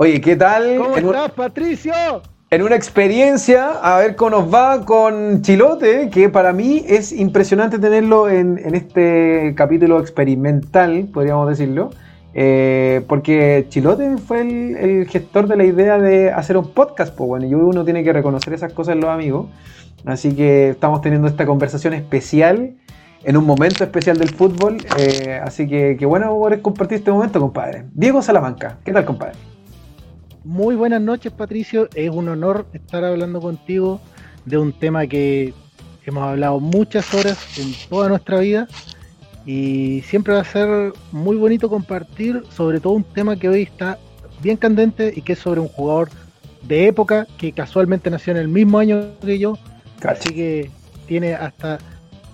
Oye, ¿qué tal? ¿Cómo En un- estás, Patricio? En una experiencia, a ver cómo nos va con Chilote, que para mí es impresionante tenerlo en, en este capítulo experimental, podríamos decirlo, eh, porque Chilote fue el, el gestor de la idea de hacer un podcast, pues bueno, y uno tiene que reconocer esas cosas en los amigos, así que estamos teniendo esta conversación especial en un momento especial del fútbol, eh, así que qué bueno poder compartir este momento, compadre. Diego Salamanca, ¿qué tal, compadre? Muy buenas noches, Patricio. Es un honor estar hablando contigo de un tema que hemos hablado muchas horas en toda nuestra vida y siempre va a ser muy bonito compartir sobre todo un tema que hoy está bien candente y que es sobre un jugador de época que casualmente nació en el mismo año que yo, así que tiene hasta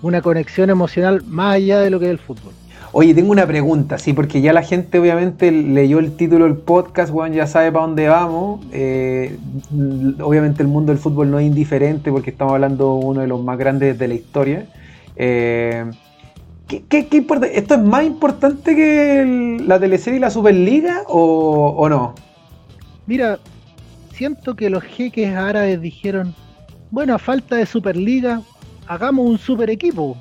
una conexión emocional más allá de lo que es el fútbol. Oye, tengo una pregunta, sí, porque ya la gente obviamente leyó el título del podcast, weón, ya sabe para dónde vamos. Eh, obviamente el mundo del fútbol no es indiferente porque estamos hablando de uno de los más grandes de la historia. Eh, ¿qué, importa? ¿Esto es más importante que la teleserie y la Superliga o, o no? Mira, siento que los jeques árabes dijeron, bueno, a falta de Superliga, hagamos un super equipo.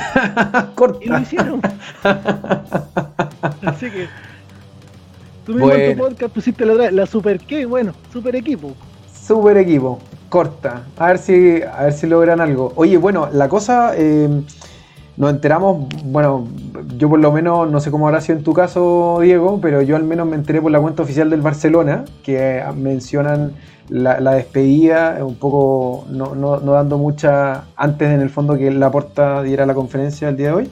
Corta. Y lo hicieron. Así que tú mismo en tu podcast pusiste la, la super qué, bueno, super equipo. Super equipo, corta. A ver si, a ver si logran algo. Oye, bueno, la cosa, eh, nos enteramos, bueno, yo por lo menos, no sé cómo habrá sido en tu caso, Diego, pero yo al menos me enteré por la cuenta oficial del Barcelona, que eh, mencionan la, la despedida, un poco no, no- no dando mucha, antes en el fondo que la porta diera la conferencia el día de hoy.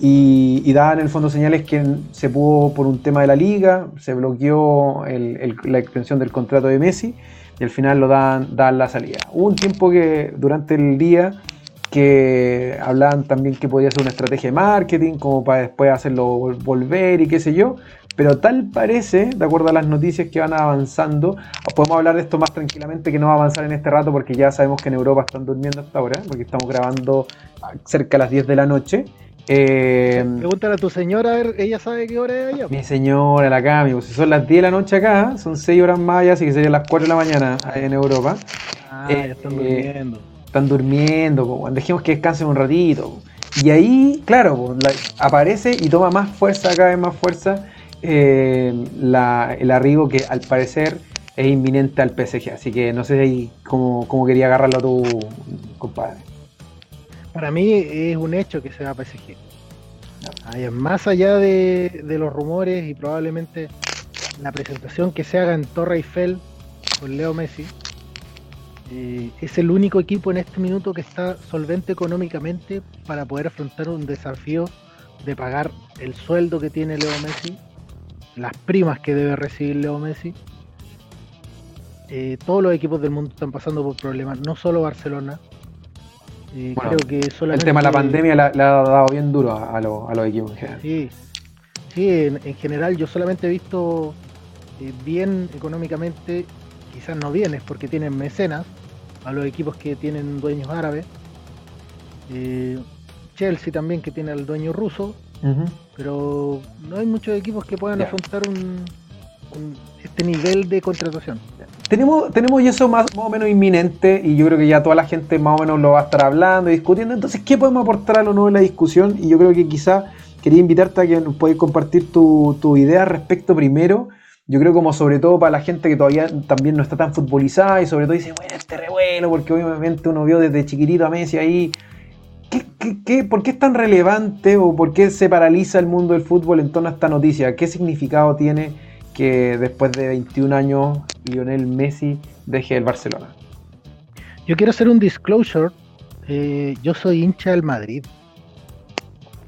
Y, y daban en el fondo señales que se pudo por un tema de la liga, se bloqueó la extensión del contrato de Messi y al final lo dan, dan la salida. Hubo un tiempo que durante el día que hablaban también que podía ser una estrategia de marketing, como para después hacerlo vol- volver y qué sé yo, pero tal parece, de acuerdo a las noticias que van avanzando, podemos hablar de esto más tranquilamente que no va a avanzar en este rato porque ya sabemos que en Europa están durmiendo hasta ahora, porque estamos grabando cerca de las 10 de la noche. Eh, Pregúntale a tu señora, a ver, ella sabe qué hora es allá. mi señora, la Cami, pues si son las 10 de la noche acá, son 6 horas más allá, así que serían las 4 de la mañana en Europa. Ah, eh, ya están eh, durmiendo. Están durmiendo, po, weón, dejemos que descansen un ratito. po. Y ahí, claro, po, la- aparece y toma más fuerza, cada vez más fuerza, eh, la- el arribo que al parecer es inminente al PSG. Así que no sé ahí cómo, cómo quería agarrarlo tu compadre. Para mí es un hecho que se va a PSG. Más allá de, de los rumores y probablemente la presentación que se haga en Torre Eiffel con Leo Messi, eh, es el único equipo en este minuto que está solvente económicamente para poder afrontar un desafío de pagar el sueldo que tiene Leo Messi, las primas que debe recibir Leo Messi. Eh, todos los equipos del mundo están pasando por problemas, no solo Barcelona. Eh, Bueno, creo que El solamente tema de la pandemia le ha dado bien duro a, a los, a los equipos en general. Sí, sí en, en general yo solamente he visto eh, bien económicamente, quizás no bienes porque tienen mecenas, a los equipos que tienen dueños árabes. Eh, Chelsea también que tiene al dueño ruso. Pero no hay muchos equipos que puedan Ya. afrontar un, un- este nivel de contratación. Tenemos, tenemos eso más, más o menos inminente y yo creo que ya toda la gente más o menos lo va a estar hablando y discutiendo. Entonces, ¿qué podemos aportar a lo nuevo en la discusión? Y yo creo que quizá quería invitarte a que nos puedas compartir tu, tu idea respecto primero. Yo creo como sobre todo para la gente que todavía también no está tan futbolizada y sobre todo dice, bueno, este revuelo, porque obviamente uno vio desde chiquitito a Messi ahí. ¿Qué, qué, qué- por qué es tan relevante o por qué se paraliza el mundo del fútbol en torno a esta noticia? ¿Qué significado tiene que después de 21 años Lionel Messi deje el Barcelona? Yo quiero hacer un disclosure. eh, yo soy hincha del Madrid.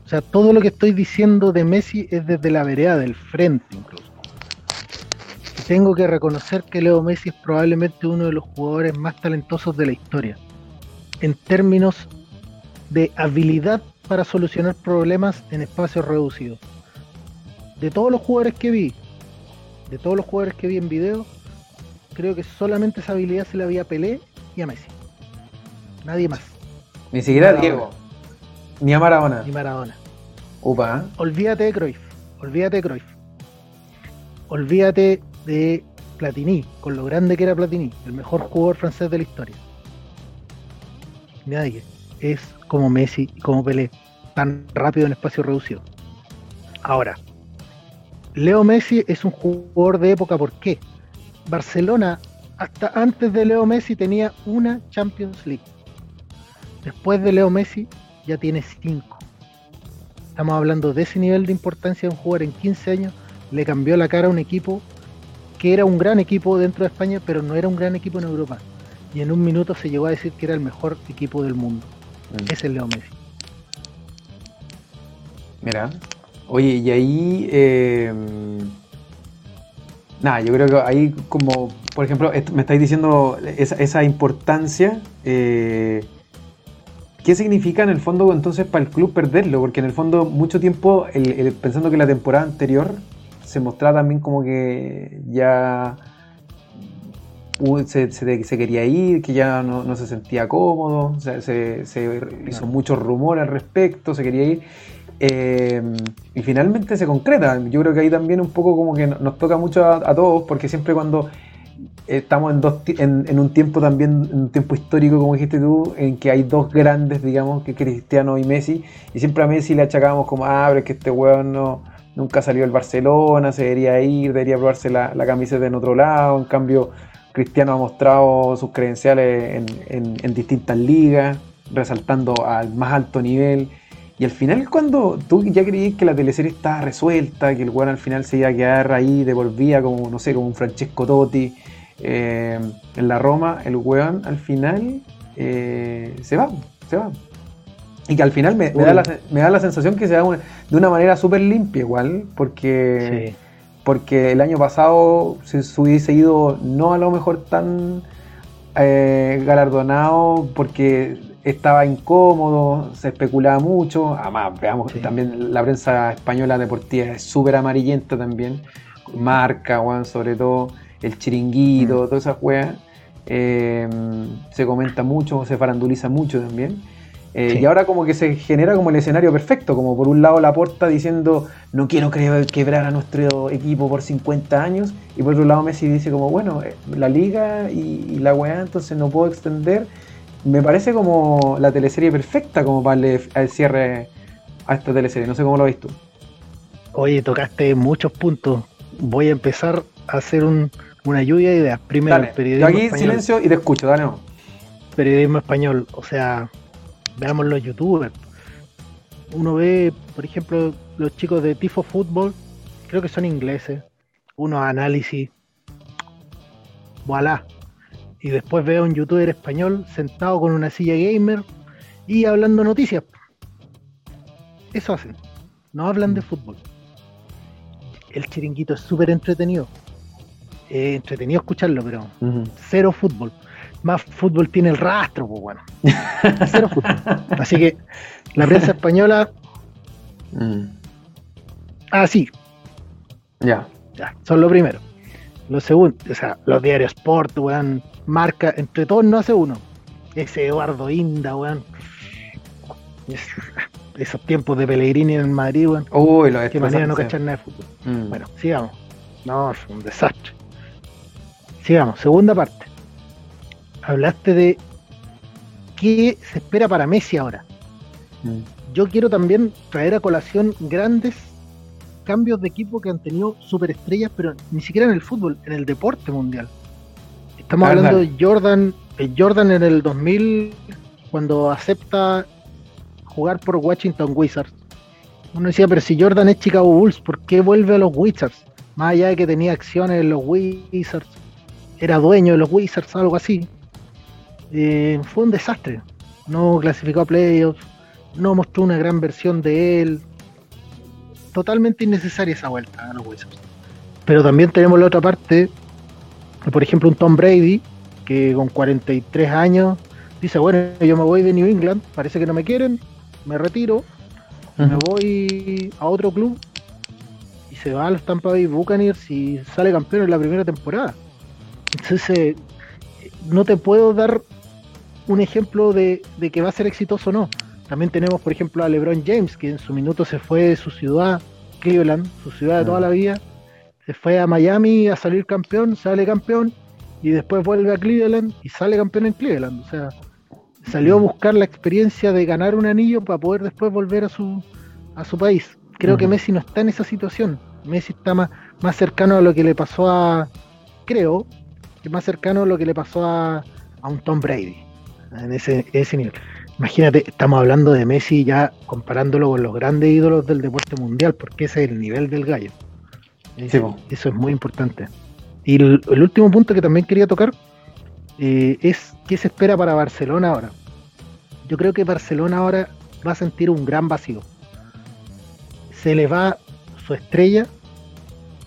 O sea, todo lo que estoy diciendo de Messi es desde la vereda del frente incluso. Y tengo que reconocer que Leo Messi es probablemente uno de los jugadores más talentosos de la historia. En términos de habilidad para solucionar problemas en espacios reducidos. De todos los jugadores que vi, de todos los jugadores que vi en video, creo que solamente esa habilidad se la había a Pelé y a Messi. Nadie más, Ni siquiera Maradona. Diego. Ni a Maradona. ni Maradona. Upa. Olvídate de Cruyff, olvídate de Cruyff. Olvídate de Platini, con lo grande que era Platini, el mejor jugador francés de la historia. Nadie es como Messi y como Pelé, tan rápido en espacio reducido. Ahora, Leo Messi es un jugador de época, ¿por qué? Barcelona, hasta antes de Leo Messi, tenía una Champions League. Después de Leo Messi, ya tiene cinco. Estamos hablando de ese nivel de importancia de un jugador en 15 años, le cambió la cara a un equipo que era un gran equipo dentro de España, pero no era un gran equipo en Europa. Y en un minuto se llegó a decir que era el mejor equipo del mundo. Es el Leo Messi. Mira, oye, y ahí... Eh, nada, yo creo que ahí como, por ejemplo, me estáis diciendo esa, importancia. Eh, ¿Qué significa en el fondo entonces para el club perderlo? Porque en el fondo mucho tiempo, pensando que la temporada anterior se mostraba también como que ya se, quería ir, que ya no, se sentía cómodo, se, hizo mucho rumor al respecto, se quería ir. Eh, y finalmente se concreta. Yo creo que ahí también un poco como que nos toca mucho a, todos, porque siempre cuando estamos en, dos, en, un tiempo también, en un tiempo histórico, como dijiste tú, en que hay dos grandes, digamos, que Cristiano y Messi, y siempre a Messi le achacábamos como, ah, pero es que este weón no, nunca salió el Barcelona, se debería ir, debería probarse la, la camiseta en otro lado. En cambio, Cristiano ha mostrado sus credenciales en, distintas ligas, resaltando al más alto nivel. Y al final, cuando tú ya creías que la teleserie estaba resuelta, que el weón al final se iba a quedar ahí, devolvía como, no sé, como un Francesco Totti eh, en la Roma, el weón al final eh, se va, se va. Y que al final me, da, la, sensación que se da de una manera súper limpia igual, porque, porque el año pasado se, hubiese ido no a lo mejor tan eh, galardonado porque estaba incómodo, se especulaba mucho. Además, veamos que también la prensa española deportiva es súper amarillenta también. Marca, Juan, sobre todo, el chiringuito, mm. todas esas weas. Eh, se comenta mucho, se faranduliza mucho también. Eh, y ahora como que se genera como el escenario perfecto, como por un lado la porta diciendo no quiero quebrar a nuestro equipo por 50 años, y por otro lado Messi dice como bueno, eh, la liga y, la weá, entonces no puedo extender. Me parece como la teleserie perfecta como para el, cierre a esta teleserie, no sé cómo lo ves tú. Oye, tocaste muchos puntos. Voy a empezar a hacer una lluvia de ideas. Primero, periodismo Yo aquí silencio y te escucho, dale. Periodismo español, o sea, veamos los youtubers. Uno ve, por ejemplo, los chicos de Tifo Fútbol, creo que son ingleses, unos análisis, voilà. Y después veo un youtuber español sentado con una silla gamer y hablando noticias. Eso hacen, no hablan de fútbol. El chiringuito es súper entretenido. entretenido escucharlo, pero cero fútbol más fútbol tiene el rastro, pues bueno. Cero fútbol. Así que la prensa española. Mm. Ah, sí. Ya. Ya, son lo primero. Lo segundo, o sea, los diarios Sport, weón, marca, entre todos no hace uno. Ese Eduardo Inda, weón. esos tiempos de Pellegrini en Madrid, weón. Uy, lo Qué manera no cachar nada de fútbol. Mm. Bueno, sigamos. No, es un desastre. Sigamos, segunda parte hablaste de qué se espera para Messi ahora. Mm. Yo quiero también traer a colación grandes cambios de equipo que han tenido superestrellas, pero ni siquiera en el fútbol, en el deporte mundial. Estamos hablando de Jordan, Jordan en el 2000, cuando acepta jugar por Washington Wizards. Uno decía, pero si Jordan es Chicago Bulls, ¿por qué vuelve a los Wizards? Más allá de que tenía acciones en los Wizards, era dueño de los Wizards, algo así. Eh, fue un desastre. No clasificó a playoffs, no mostró una gran versión de él. Totalmente innecesaria esa vuelta a los Wizards. Pero también tenemos la otra parte, por ejemplo, un Tom Brady, que con 43 años dice, bueno, yo me voy de New England, parece que no me quieren, me retiro, me voy a otro club y se va a los Tampa Bay Buccaneers y sale campeón en la primera temporada. Entonces, no te puedo dar un ejemplo de, que va a ser exitoso o no. También tenemos, por ejemplo, a LeBron James, que en su minuto se fue de su ciudad, Cleveland, su ciudad de toda la vida, Se fue a Miami a salir campeón, sale campeón, y después vuelve a Cleveland y sale campeón en Cleveland. O sea, salió a mm. buscar la experiencia de ganar un anillo para poder después volver a su, a su país. Creo que Messi no está en esa situación. Messi está más, más cercano a lo que le pasó a, creo, que más cercano a lo que le pasó a, a un Tom Brady, en ese, ese nivel. Imagínate, estamos hablando de Messi ya comparándolo con los grandes ídolos del deporte mundial, porque ese es el nivel del gallo. eso es muy importante. Y el, último punto que también quería tocar eh, es qué se espera para Barcelona ahora. Yo creo que Barcelona ahora va a sentir un gran vacío. Se le va su estrella,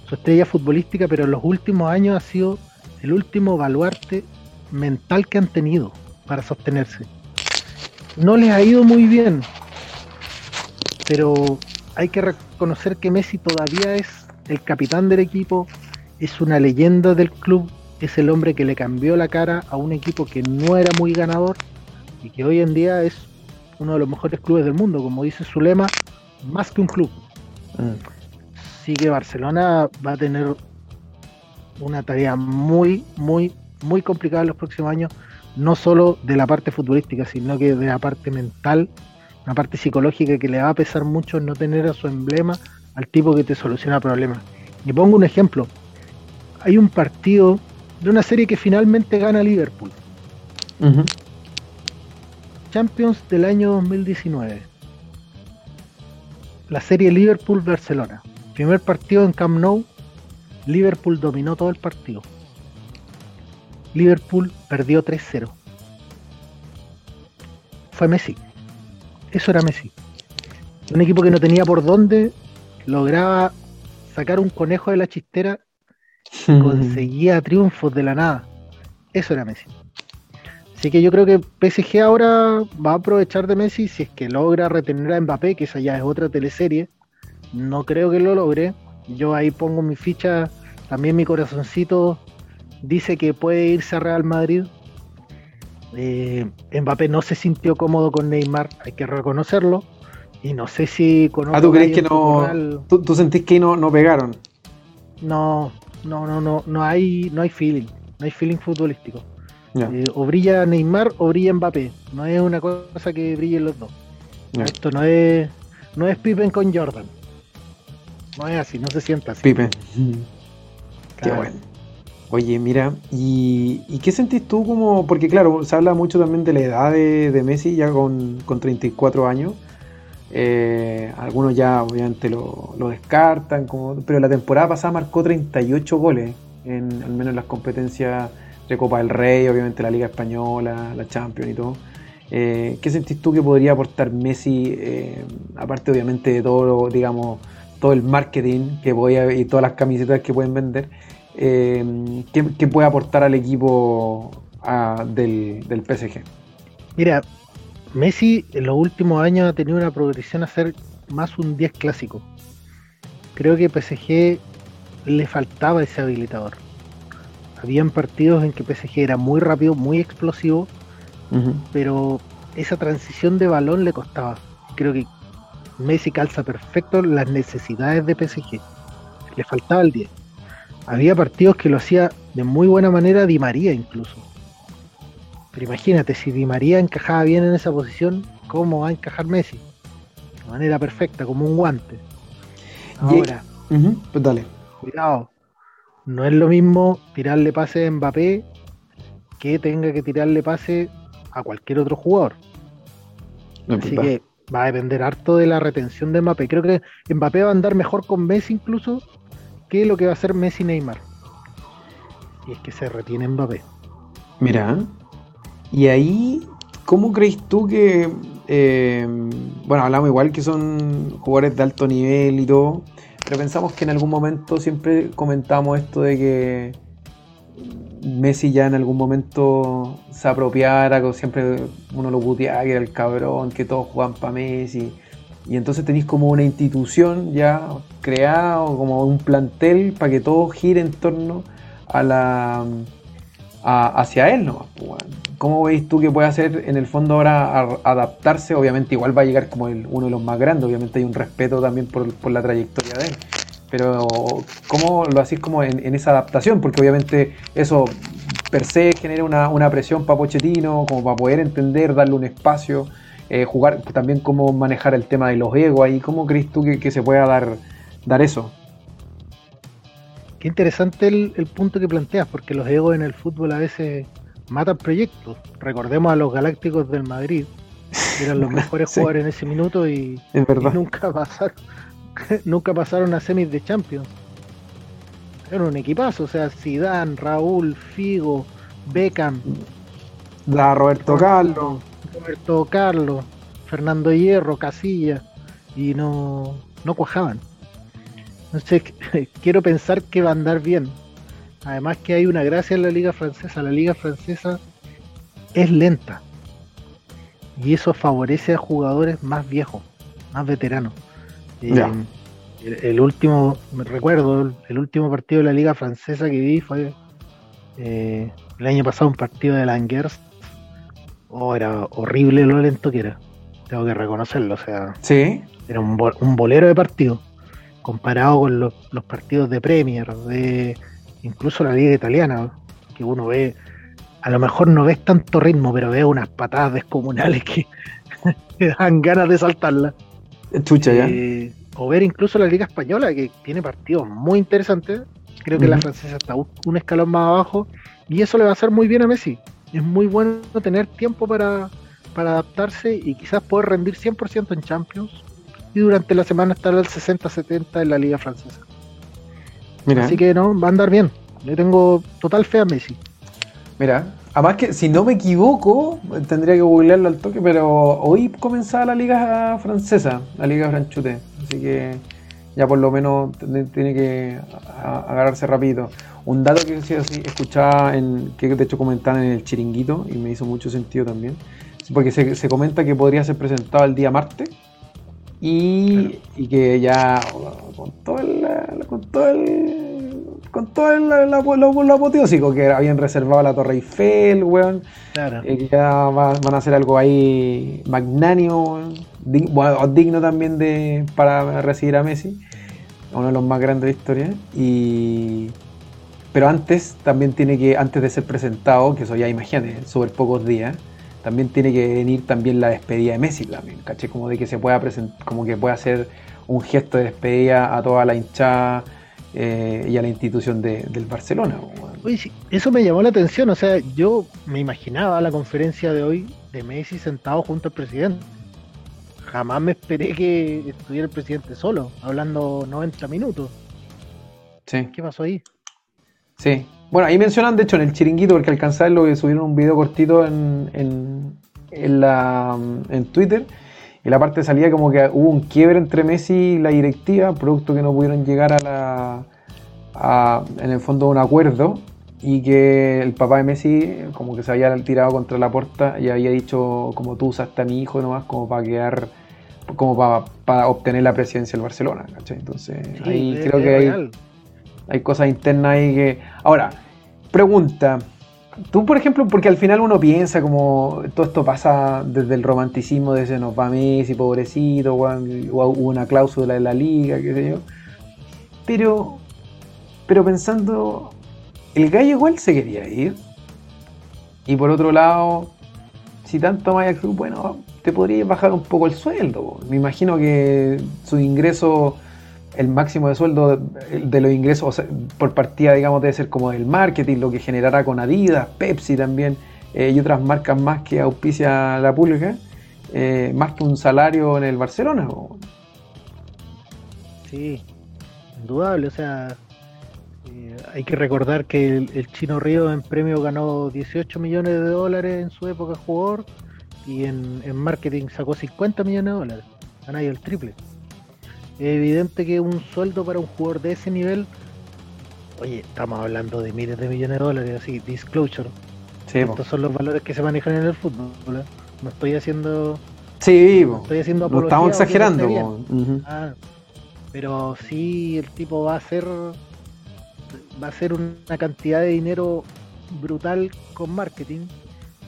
su estrella futbolística, pero en los últimos años ha sido el último baluarte mental que han tenido para sostenerse no les ha ido muy bien, pero hay que reconocer que Messi todavía es el capitán del equipo, es una leyenda del club, es el hombre que le cambió la cara a un equipo que no era muy ganador y que hoy en día es uno de los mejores clubes del mundo, como dice su lema, más que un club. Así que Barcelona va a tener una tarea muy, muy, muy complicada en los próximos años no solo de la parte futbolística, sino que de la parte mental, una parte psicológica que le va a pesar mucho no tener a su emblema al tipo que te soluciona problemas. Y pongo un ejemplo. Hay un partido de una serie que finalmente gana Liverpool. Champions del año 2019. La serie Liverpool-Barcelona. Primer partido en Camp Nou. Liverpool dominó todo el partido. Liverpool perdió 3-0. Fue Messi. Eso era Messi. Un equipo que no tenía por dónde, lograba sacar un conejo de la chistera, conseguía triunfos de la nada. Eso era Messi. Así que yo creo que PSG ahora va a aprovechar de Messi si es que logra retener a Mbappé, que esa ya es otra teleserie. No creo que lo logre. Yo ahí pongo mi ficha, también mi corazoncito dice que puede irse a Real Madrid. Eh, Mbappé no se sintió cómodo con Neymar, hay que reconocerlo. Y no sé si con Ah, ¿tú crees que no. ¿tú, sentís que no, no pegaron? No, no, no, no, no hay, no hay feeling. No hay feeling futbolístico. Eh, o brilla Neymar o brilla Mbappé. No es una cosa que brillen los dos. Esto no es, no es Pippen con Jordan. No es así, no se sienta así. Pippen. Qué bueno. Oye, mira, ¿y, qué sentís tú como.? Porque, claro, se habla mucho también de la edad de, Messi, ya con, 34 años. Eh, algunos ya, obviamente, lo, descartan, como, pero la temporada pasada marcó 38 goles, en, al menos en las competencias de Copa del Rey, obviamente la Liga Española, la Champions y todo. Eh, ¿Qué sentís tú que podría aportar Messi, eh, aparte, obviamente, de todo, digamos, todo el marketing que voy a, y todas las camisetas que pueden vender? Eh, ¿qué, puede aportar al equipo del, PSG? Mira, Messi en los últimos años ha tenido una progresión a ser más un 10 clásico. Creo que PSG le faltaba ese habilitador. Habían partidos en que PSG era muy rápido, muy explosivo, pero esa transición de balón le costaba. Creo que Messi calza perfecto las necesidades de PSG. Le faltaba el 10 había partidos que lo hacía de muy buena manera Di María incluso. Pero imagínate, si Di María encajaba bien en esa posición, ¿cómo va a encajar Messi? De manera perfecta, como un guante. Ahora, pues dale. cuidado, no es lo mismo tirarle pase a Mbappé que tenga que tirarle pase a cualquier otro jugador. Así que va a depender harto de la retención de Mbappé. Creo que Mbappé va a andar mejor con Messi incluso qué lo que va a hacer Messi Neymar. Y es que se retiene Mbappé. Mira, y ahí, ¿cómo crees tú que, eh, bueno, hablamos igual que son jugadores de alto nivel y todo, pero pensamos que en algún momento siempre comentamos esto de que Messi ya en algún momento se apropiara, que siempre uno lo puteaba, que era el cabrón, que todos jugaban para Messi y entonces tenéis como una institución ya creada, o como un plantel para que todo gire en torno a la hacia él ¿no? Pues, ¿Cómo veis tú que puede hacer en el fondo ahora adaptarse? Obviamente igual va a llegar como uno de los más grandes, obviamente hay un respeto también por, la trayectoria de él. pero ¿cómo lo hacís como en, esa adaptación? Porque obviamente eso per se genera una, presión para Pochettino, como para poder entender, darle un espacio, eh, jugar también cómo manejar el tema de los egos ahí. ¿Cómo crees tú que, se pueda dar, dar eso? Qué interesante el, el, punto que planteas, porque los egos en el fútbol a veces matan proyectos. Recordemos a los Galácticos del Madrid, que eran los mejores jugadores en ese minuto y, nunca pasaron, nunca pasaron a semis de Champions. Era un equipazo, o sea, Zidane, Raúl, Figo, Beckham, la Roberto Carlos, Roberto Carlos, Fernando Hierro, Casilla y no no cuajaban. Entonces quiero pensar que va a andar bien. Además que hay una gracia en la liga francesa. La liga francesa es lenta. Y eso favorece a jugadores más viejos, más veteranos. Eh, el, último, me recuerdo, el, último partido de la liga francesa que vi fue eh, el año pasado un partido de Langers. Oh, era horrible lo lento que era. Tengo que reconocerlo. O sea, ¿Sí? era un, un bolero de partido comparado con los, los partidos de Premier, de incluso la liga italiana, que uno ve, a lo mejor no ves tanto ritmo, pero ve unas patadas descomunales que, dan ganas de saltarla. Chucha ya. Eh, o ver incluso la liga española, que tiene partidos muy interesantes. Creo que la francesa está un escalón más abajo y eso le va a hacer muy bien a Messi. Es muy bueno tener tiempo para, para adaptarse y quizás poder rendir 100% en Champions y durante la semana estar al 60-70 en la liga francesa. Así que no, va a andar bien. Le tengo total fe a Messi. Mira, además que si no me equivoco, tendría que googlearlo al toque, pero hoy comenzaba la liga francesa, la liga franchute. Así que ya por lo menos tiene que agarrarse rápido. Un dato que sí, escuchaba, en, que de hecho comentaban en el chiringuito y me hizo mucho sentido también, porque se, se comenta que podría ser presentado el día martes y, que ya con todo el, con todo el, con todo el, apoteósico que habían reservado la Torre Eiffel, weón. Claro. Eh, que ya van a hacer algo ahí magnánimo, digno también de para recibir a Messi, uno de los más grandes de la historia. Y pero antes también tiene que, antes de ser presentado, que eso ya imagínate, súper pocos días, también tiene que venir también la despedida de Messi también, ¿caché? Como de que se pueda presentar, como que pueda hacer un gesto de despedida a toda la hinchada eh, y a la institución del Barcelona. Oye, eso me llamó la atención, o sea, yo me imaginaba la conferencia de hoy de Messi sentado junto al presidente. Jamás me esperé que estuviera el presidente solo, hablando 90 minutos. Sí. ¿Qué pasó ahí? Sí, bueno, ahí mencionan, de hecho, en el chiringuito, porque alcanzarlo que subieron un video cortito en, en, la, en Twitter. Y la parte salía como que hubo un quiebre entre Messi y la directiva, producto que no pudieron llegar a la. en el fondo, un acuerdo. Y que el papá de Messi, como que se había tirado contra la puerta y había dicho, como tú usaste a mi hijo nomás, como para quedar. Como para, para obtener la presidencia del Barcelona, ¿cachai? Entonces, ahí creo que hay, hay cosas internas ahí que. Ahora, Pregunta. Tú, por ejemplo, porque al final uno piensa como todo esto pasa desde el romanticismo de ese nos va Messi, pobrecito, o, hubo una cláusula de la liga, qué sé yo. Pero, pero pensando, el gallo igual se quería ir. Y por otro lado, si tanto Maya Cruz, bueno, te podría bajar un poco el sueldo. Me imagino que su ingreso el máximo de sueldo de, los ingresos por partida, digamos, debe ser como el marketing, lo que generará con Adidas, Pepsi también eh, y otras marcas más que auspicia la pública, eh, más que un salario en el Barcelona. Sí, indudable, o sea, eh, hay que recordar que el, Chino Río en premio ganó 18 millones de dólares en su época jugador y en, en marketing sacó 50 millones de dólares, ganá el triple. Es evidente que un sueldo para un jugador de ese nivel, oye, estamos hablando de miles de millones de dólares, así, disclosure. Estos son los valores que se manejan en el fútbol. No estoy haciendo. Sí, no estoy haciendo no estamos exagerando. Ah, pero sí, el tipo va a hacer va a ser una cantidad de dinero brutal con marketing,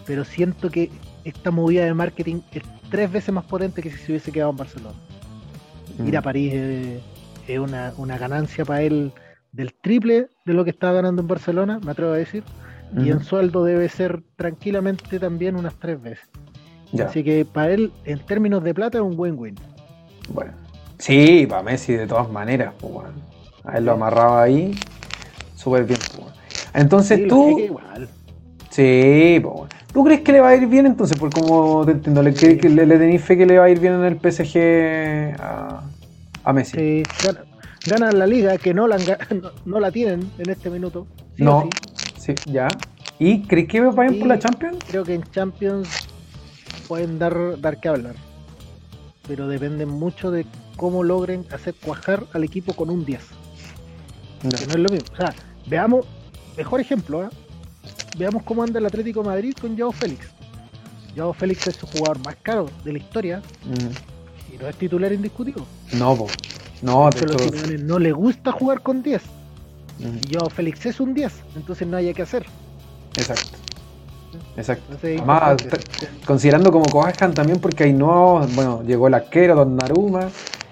pero siento que esta movida de marketing es tres veces más potente que si se hubiese quedado en Barcelona ir a mm. París es una, una ganancia para él del triple de lo que estaba ganando en Barcelona, me atrevo a decir. Y en sueldo debe ser tranquilamente también unas tres veces. Así que para él, en términos de plata, es un win-win. Bueno, sí, para Messi de todas maneras. Pues, A él lo amarraba ahí, súper bien. Pues, Entonces tú. Sí, pues, ¿tú crees que le va a ir bien entonces? Por como te entiendo, ¿le, que, le, tenéis fe que le va a ir bien en el PSG a, a Messi? Sí, ganan la liga, que no la, no, la tienen en este minuto. no, sí. ya. ¿Y crees que va a ir por la Champions? Creo que en Champions pueden dar, dar que hablar. Pero depende mucho de cómo logren hacer cuajar al equipo con un 10. Que no es lo mismo. O sea, veamos, mejor ejemplo, ¿eh? Veamos cómo anda el Atlético de Madrid con Joao Félix. Joao Félix es su jugador más caro de la historia y no es titular indiscutido. No, no, de los no le gusta jugar con 10. Y Joao Félix es un 10, entonces no hay que hacer. Exacto. Exacto. Además, considerando como Coajan también, porque hay nuevos, bueno, llegó el arquero, Don Naruma,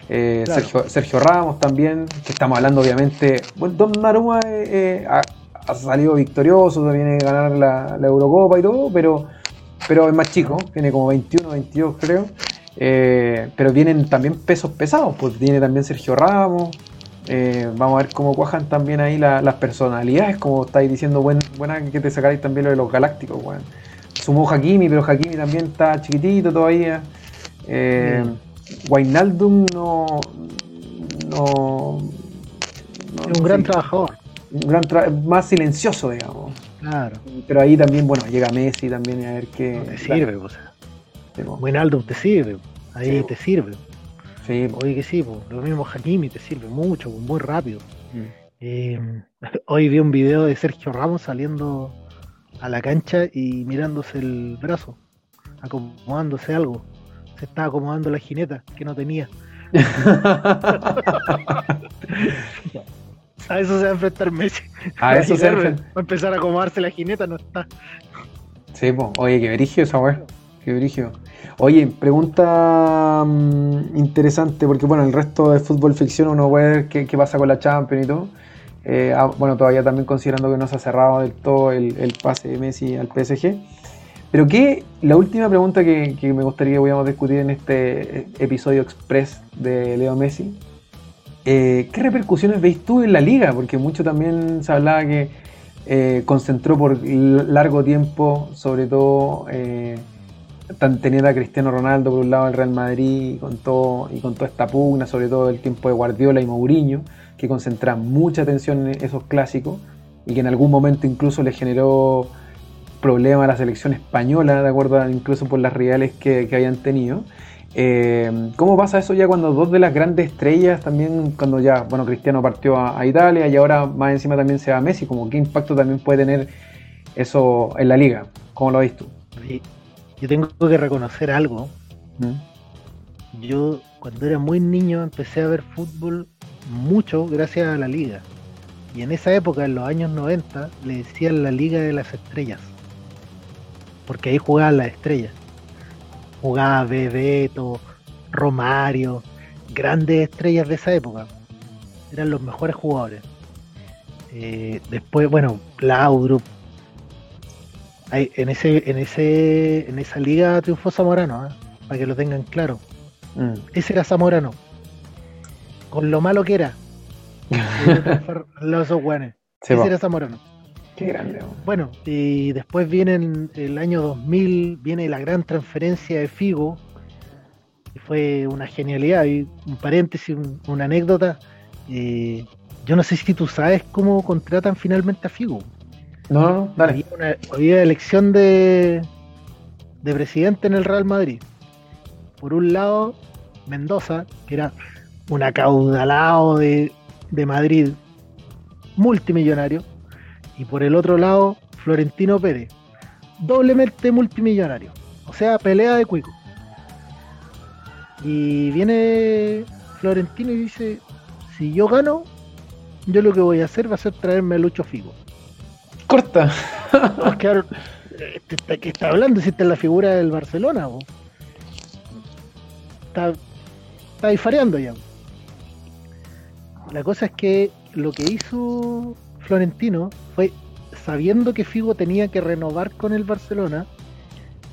eh, Sergio, Ramos también, que estamos hablando obviamente, bueno, Don Naruma eh, eh, ha salido victorioso, viene a ganar la, Eurocopa y todo, pero, pero es más chico, tiene como 21, 22 creo. Eh, pero vienen también pesos pesados, pues viene también Sergio Ramos. Eh, vamos a ver cómo cuajan también ahí las personalidades, como estáis diciendo, buen, buena que te sacáis también lo de los galácticos, bueno. Sumó Hakimi, pero Hakimi también está chiquitito todavía. Eh, Wijnaldum no, no, no, Es un gran trabajador más silencioso, digamos. Claro. Pero ahí también, bueno, llega Messi también a ver qué. te sirve, o sea. Buen Aldo te sirve, ahí te sirve. Sí, Oye, que sí, lo mismo Hakimi te sirve mucho, muy rápido. Mm. Eh, hoy vi un video de Sergio Ramos saliendo a la cancha y mirándose el brazo, acomodándose algo. Se estaba acomodando la jineta que no tenía. A eso se va a enfrentar Messi. A eso se va a empezar a acomodarse la jineta, no está. Sí, pues, oye, qué brigio esa weá. Qué brigio. Oye, pregunta mm, interesante, porque bueno, el resto de fútbol ficción uno puede ver qué, pasa con la Champions y todo. Eh, ah, bueno, todavía también considerando que no se ha cerrado del todo el, pase de Messi al PSG. Pero que la última pregunta que, que, me gustaría que pudiéramos discutir en este episodio express de Leo Messi eh, ¿Qué repercusiones veis tú en la liga? Porque mucho también se hablaba que eh, concentró por largo tiempo, sobre todo eh, teniendo a Cristiano Ronaldo por un lado el Real Madrid y con, todo, y con toda esta pugna, sobre todo el tiempo de Guardiola y Mourinho, que concentra mucha atención en esos clásicos y que en algún momento incluso le generó problemas a la selección española, de acuerdo incluso por las reales que habían tenido. Eh, ¿Cómo pasa eso ya cuando dos de las grandes estrellas también, cuando ya, bueno, Cristiano partió a, Italia y ahora más encima también se va a Messi, como qué impacto también puede tener eso en la liga? ¿Cómo lo ves tú? Yo tengo que reconocer algo. ¿Mm? Yo cuando era muy niño empecé a ver fútbol mucho gracias a la liga. Y en esa época, en los años 90, le decían la Liga de las Estrellas. Porque ahí jugaban las estrellas jugaba Bebeto, Romario, grandes estrellas de esa época. Eran los mejores jugadores. Eh, después, bueno, Laudrup. En, ese, en, ese, en esa liga triunfó Zamorano, ¿eh? para que lo tengan claro. Mm. Ese era Zamorano. Con lo malo que era. los ese era Zamorano. Qué grande. Bueno, y después viene el año 2000, viene la gran transferencia de Figo, y fue una genialidad. Y un paréntesis, una anécdota. Eh, yo no sé si tú sabes cómo contratan finalmente a Figo. No, dale. Había, una, elección de, de presidente en el Real Madrid. Por un lado, Mendoza, que era un acaudalado de, de Madrid, multimillonario y por el otro lado, Florentino Pérez, doblemente multimillonario. O sea, pelea de cuico. Y viene Florentino y dice, si yo gano, yo lo que voy a hacer va a ser traerme a Lucho Figo. Corta. ¿Qué que está hablando? Si esta es la figura del Barcelona. Está, está difareando ya. La cosa es que lo que hizo Florentino fue, sabiendo que Figo tenía que renovar con el Barcelona,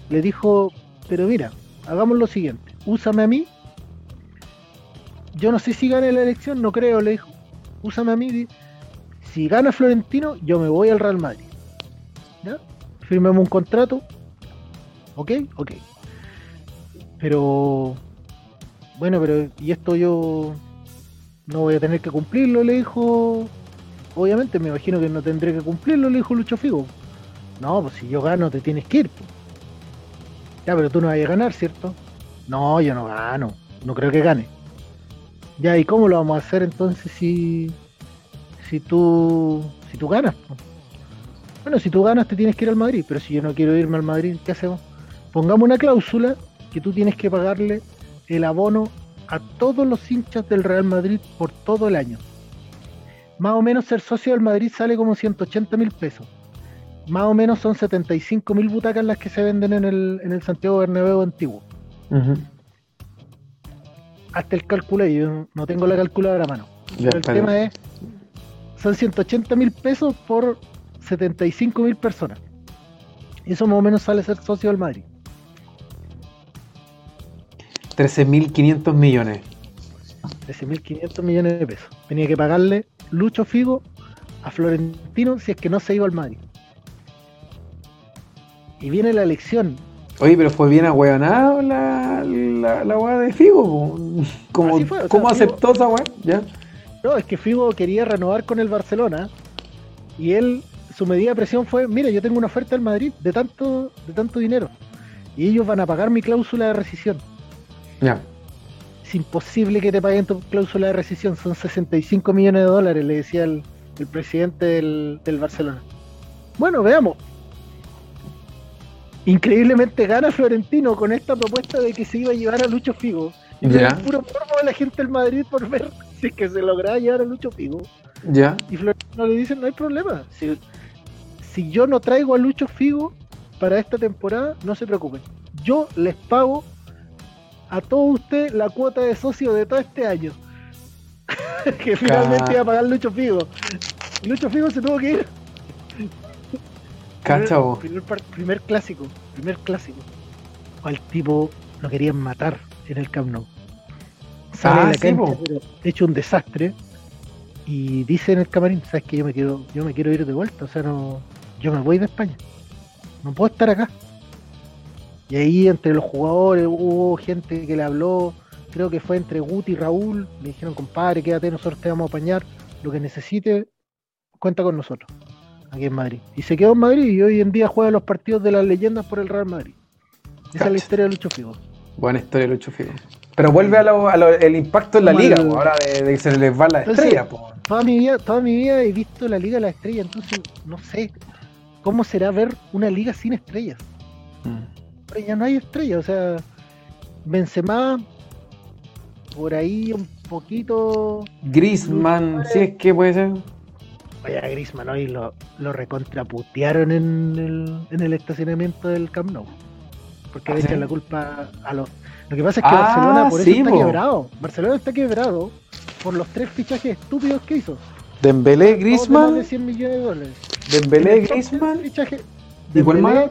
le dijo, pero mira, hagamos lo siguiente, úsame a mí. Yo no sé si gane la elección, no creo, le dijo. Úsame a mí. Si gana Florentino, yo me voy al Real Madrid. ¿Ya? Firmemos un contrato. ¿Ok? Ok. Pero, bueno, pero, ¿y esto yo no voy a tener que cumplirlo? Le dijo. Obviamente, me imagino que no tendré que cumplirlo, le dijo Lucho Figo. No, pues si yo gano, te tienes que ir. pues. Ya, pero tú no vas a ganar, ¿cierto? No, yo no gano. No creo que gane. Ya, ¿y cómo lo vamos a hacer entonces si, si tú si tú ganas? po? Bueno, si tú ganas te tienes que ir al Madrid, pero si yo no quiero irme al Madrid, ¿qué hacemos? Pongamos una cláusula que tú tienes que pagarle el abono a todos los hinchas del Real Madrid por todo el año. Más o menos ser socio del Madrid sale como 180 mil pesos. Más o menos son 75 mil butacas las que se venden en el, en el Santiago Bernabéu antiguo. Hasta el cálculo, yo no tengo la calculadora a mano. Ya, Pero el tema es, son 180 mil pesos por 75 mil personas. Eso más o menos sale ser socio del Madrid. 13.500 millones. 13.500 millones de pesos. Tenía que pagarle Lucho Figo a Florentino si es que no se iba al Madrid. Y viene la elección. Oye, pero fue bien ahueonado la, la, la weá de Figo. po. ¿Cómo, Así fue, o sea, cómo Figo- aceptó esa weá? ¿Ya? No, es que Figo quería renovar con el Barcelona y él, su medida de presión fue, mira, yo tengo una oferta al Madrid de tanto, de tanto dinero y ellos van a pagar mi cláusula de rescisión. Ya. Es imposible que te paguen tu cláusula de rescisión, son 65 millones de dólares, le decía el, el presidente del, del Barcelona. Bueno, veamos. Increíblemente gana Florentino con esta propuesta de que se iba a llevar a Lucho Figo. Y era puro morbo de la gente del Madrid por ver si es que se lograba llevar a Lucho Figo. Ya. Y Florentino le dice, no hay problema. Si, si yo no traigo a Lucho Figo para esta temporada, no se preocupen. Yo les pago a todos ustedes la cuota de socio de todo este año. que finalmente iba a pagar Lucho Figo. Y Lucho Figo se tuvo que ir. Cacha, Primer, vos. primer, primer clásico. Primer clásico. Al tipo lo querían matar en el Camp Nou. Sale Ah, la sí, cancha, pero hecho un desastre. Y dice en el camarín, sabes que yo me quiero, yo me quiero ir de vuelta, o sea no, yo me voy de España. No puedo estar acá. Y ahí entre los jugadores hubo gente que le habló, creo que fue entre Guti y Raúl, le dijeron, compadre, quédate, nosotros te vamos a apañar, lo que necesite, cuenta con nosotros, aquí en Madrid. Y se quedó en Madrid y hoy en día juega los partidos de las leyendas por el Real Madrid. Esa es la historia de Lucho Figo. Buena historia de Lucho Figo. Pero vuelve a lo, a el impacto en la liga, po, ahora de, de que se les va la Entonces, estrella, po. Toda mi vida, toda mi vida he visto la Liga de las Estrellas, entonces no sé cómo será ver una liga sin estrellas. Mm. Ya no hay estrellas, o sea, Benzema por ahí un poquito. Griezmann, si es que puede ser. Vaya Griezmann hoy lo, lo recontraputearon en el, en el estacionamiento del Camp Nou. Porque ¿Ah, le sí? echan la culpa a los. Lo que pasa es que Ah, Barcelona por eso sí, está quebrado. Barcelona está quebrado por los tres fichajes estúpidos que hizo. Dembélé, Todos de de 100 millones de dólares. Dembélé, En el top ten Griezmann, fichaje- ¿y cuál Dembélé, más?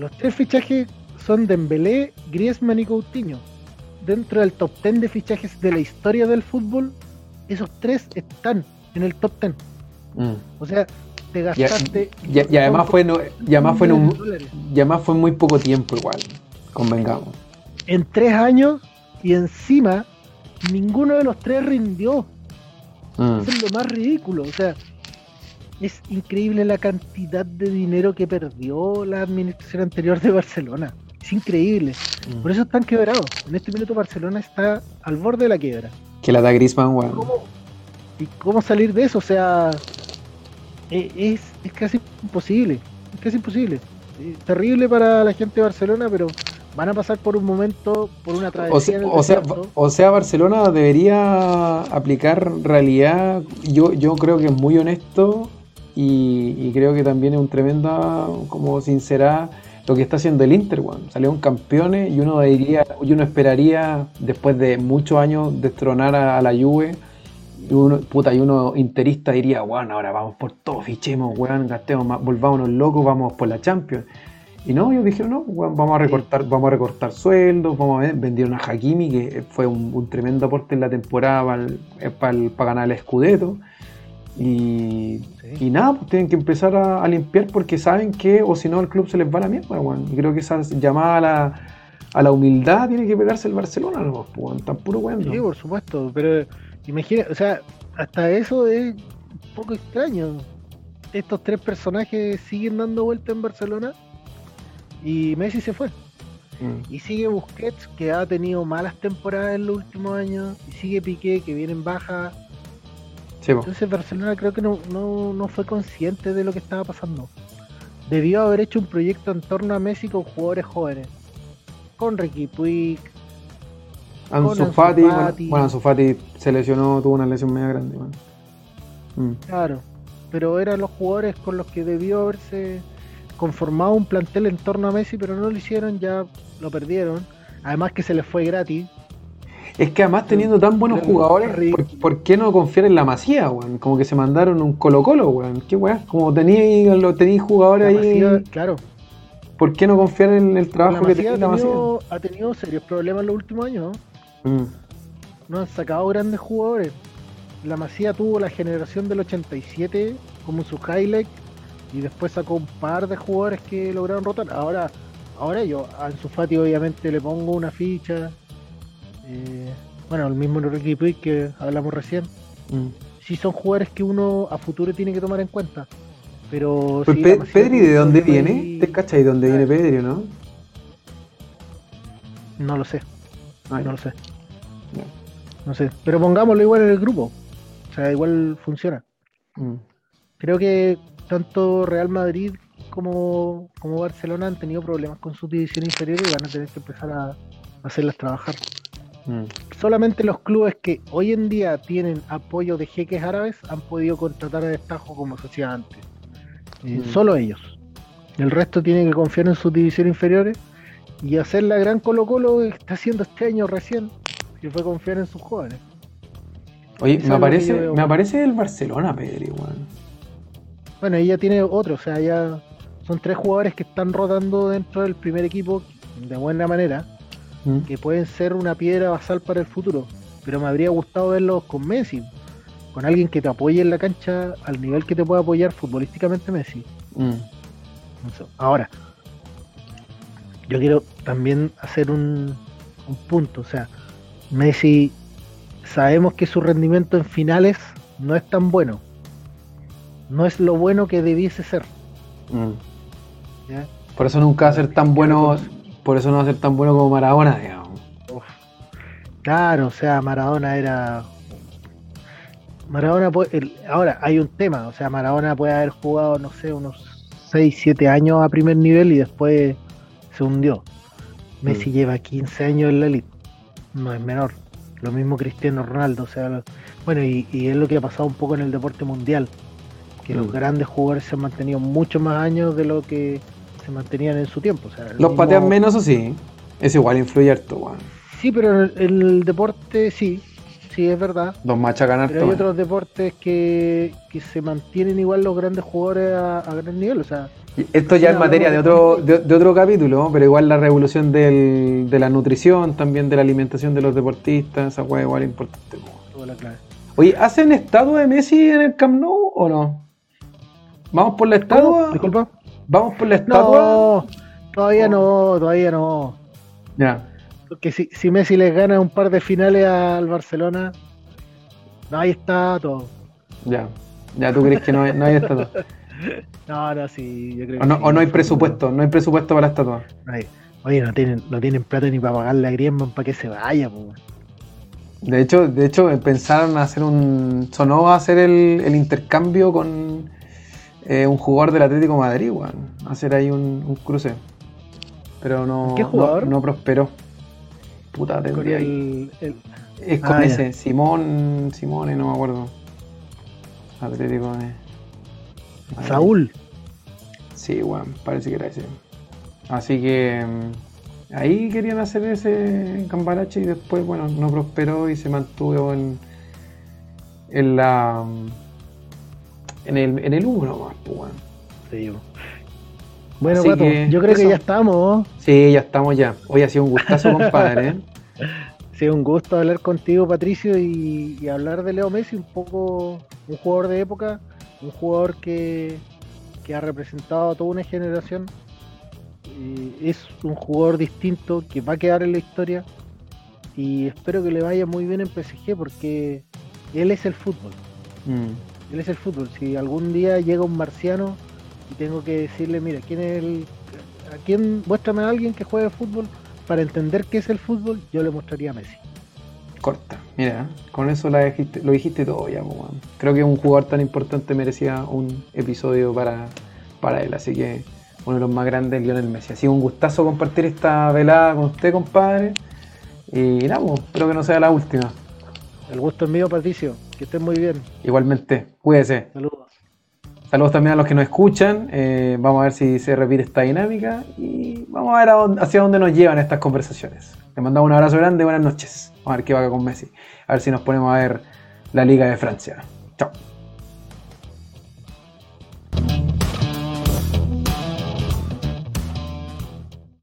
Los tres fichajes son Dembélé, Griezmann y Coutinho. Dentro del top 10 de fichajes de la historia del fútbol, esos tres están en el top 10. Mm. O sea, te Y, gastaste. y- y además fue, no- y además fue en un, y además fue muy poco tiempo igual, convengamos. En tres años y encima ninguno de los tres rindió. Mm. Eso es lo más ridículo. O sea, es increíble la cantidad de dinero que perdió la administración anterior de Barcelona. Es increíble. Mm. Por eso están quebrados. En este minuto Barcelona está al borde de la quiebra. Que la da Griezmann, weón. ¿Cómo, ¿Y cómo salir de eso? O sea, e- es, es casi imposible. Es casi imposible. Es terrible para la gente de Barcelona, pero van a pasar por un momento, por una O travesía sea, en el o, sea, o sea, Barcelona debería aplicar realidad. Yo, yo creo que es muy honesto y, y creo que también es un tremenda, como sincera, lo que está haciendo el Inter, weón. Salieron campeones y uno diría, y uno esperaría, después de muchos años, destronar a, a la Juve Y uno, puta, y uno interista diría, bueno, ahora vamos por todo, fichemos, weón, gastemos más, volvámonos locos, vamos por la Champions. Y no, ellos dijeron, no, weón, vamos a recortar, vamos a recortar sueldos, vamos a ver, vendieron a Hakimi, que fue un, tremendo aporte en la temporada para, eh, ganar el Scudetto. Y, y, nada, pues tienen que empezar a, limpiar porque saben que, o si no, el club se les va la mierda, weón. Y creo que esa llamada a la, a la humildad tiene que pegarse el Barcelona, no, pues, tan puro weón. Sí, por supuesto, pero imagina, o sea, hasta eso es un poco extraño. Estos tres personajes siguen dando vuelta en Barcelona y Messi se fue. Mm. Y sigue Busquets, que ha tenido malas temporadas en los últimos años. Y sigue Piqué, que viene en baja. Entonces Barcelona creo que no, no, fue consciente de lo que estaba pasando. Debió haber hecho un proyecto en torno a Messi con jugadores jóvenes. Con Ricky Puig. Ansu Fati. Bueno, Ansu Fati se lesionó, tuvo una lesión media grande. Mm. Claro, pero eran los jugadores con los que debió haberse conformado un plantel en torno a Messi, pero no lo hicieron, ya lo perdieron. Además que se les fue gratis. Es que además teniendo tan buenos jugadores, ¿por, qué no confiar en la Masía, weón? Como que se mandaron un Colo Colo, weón. ¿Qué weón? Como tenéis lo jugadores ahí. claro. ¿Por qué no confiar en el trabajo que tiene la Masía? Ha tenido serios problemas en los últimos años. ¿no? Mm. no han sacado grandes jugadores. La Masía tuvo la generación del 87 como su highlight y después sacó un par de jugadores que lograron rotar. Ahora, ahora yo a Ansu Fati obviamente le pongo una ficha. Eh, bueno, el mismo Enrique Puig que hablamos recién. Mm. Sí son jugadores que uno a futuro tiene que tomar en cuenta. Pero pues Pedri, ¿de dónde viene? ¿Te cachas de dónde viene Pedri o no? No lo sé. no lo sé. No. sé. Pero pongámoslo igual en el grupo. O sea, igual funciona. Mm. Creo que tanto Real Madrid como, como Barcelona han tenido problemas con sus divisiones inferiores y van a tener que empezar a, hacerlas trabajar. Mm. Solamente los clubes que hoy en día tienen apoyo de jeques árabes han podido contratar a destajo como se hacía antes. Eh, mm. Solo ellos. El resto tiene que confiar en sus divisiones inferiores y hacer la gran Colo Colo que está haciendo este año recién, que fue confiar en sus jóvenes. Oye, me aparece, me aparece el Barcelona, Pedro, igual. Bueno, ella tiene otro, o sea, ya son tres jugadores que están rotando dentro del primer equipo de buena manera, mm. que pueden ser una piedra basal para el futuro. Pero me habría gustado verlos con Messi, con alguien que te apoye en la cancha al nivel que te pueda apoyar futbolísticamente Messi. Mm. Ahora, yo quiero también hacer un, un punto, o sea, Messi sabemos que su rendimiento en finales no es tan bueno no es lo bueno que debiese ser. Mm. Por eso nunca va a ser tan bueno, por eso no va a ser tan bueno como Maradona, digamos. Claro, o sea, Maradona era. Maradona ahora hay un tema, o sea, Maradona puede haber jugado, no sé, unos 6, 7 años a primer nivel y después se hundió. Messi mm. lleva 15 años en la elite, no es menor. Lo mismo Cristiano Ronaldo, o sea, bueno, y es lo que ha pasado un poco en el deporte mundial que los mm. grandes jugadores se han mantenido mucho más años de lo que se mantenían en su tiempo. los patean menos, o sí. Es igual, influye harto, Sí, pero en el, deporte sí, sí, es verdad. Los machacan harto. Pero hay otros deportes que, se mantienen igual los grandes jugadores a, gran nivel, o sea. Esto ya es materia de otro, de, otro capítulo, pero igual la revolución del, de la nutrición, también de la alimentación de los deportistas, esa hueá igual importante. Oye, ¿hacen estado de Messi en el Camp Nou o no? ¿Vamos por la estatua? Disculpa. ¿Vamos por la estatua? No, todavía no, todavía no. Ya. Porque si, si Messi les gana un par de finales al Barcelona, ahí está todo. Ya. Ya, ¿tú crees que no hay, no hay estatua? no, no, sí, yo creo o no, O no hay presupuesto, no hay presupuesto para la estatua. Oye, no tienen, no tienen plata ni para pagarle a Griezmann para que se vaya, pues. De hecho, de hecho, pensaron hacer un. Sonó hacer el, el intercambio con eh, un jugador del Atlético Madrid, weón. Hacer ahí un, cruce. Pero no, ¿Qué jugador? no, prosperó. Puta, tendría el, Es con ah, ese, Simón, Simone, no me acuerdo. Atlético de... Saúl. Sí, weón, parece que era ese. Así que mm, ahí querían hacer ese cambarache y después, bueno, no prosperó y se mantuvo en, en la. En el, en el 1 más, pues, Sí, bueno, Pato, yo creo que ya estamos. Sí, ya estamos ya. Hoy ha sido un gustazo, compadre. ¿eh? Sí, un gusto hablar contigo, Patricio, y, hablar de Leo Messi, un poco un jugador de época, un jugador que, que ha representado a toda una generación. es un jugador distinto que va a quedar en la historia y espero que le vaya muy bien en PSG porque él es el fútbol. Mm. Él es el fútbol. Si algún día llega un marciano y tengo que decirle, mira, ¿quién es el, a quién, muéstrame a alguien que juegue fútbol para entender qué es el fútbol, yo le mostraría a Messi. Corta, mira, con eso la dijiste, lo dijiste todo ya, creo que un jugador tan importante merecía un episodio para, para él, así que uno de los más grandes, Lionel Messi. Ha sido un gustazo compartir esta velada con usted, compadre. Y nada, pues, espero que no sea la última. El gusto es mío, Patricio. Que estén muy bien. Igualmente, cuídese. Saludos. Saludos también a los que nos escuchan. Eh, vamos a ver si se repite esta dinámica y vamos a ver hacia dónde nos llevan estas conversaciones. Les mandamos un abrazo grande, buenas noches. Vamos a ver qué va con Messi. A ver si nos ponemos a ver la Liga de Francia. Chao.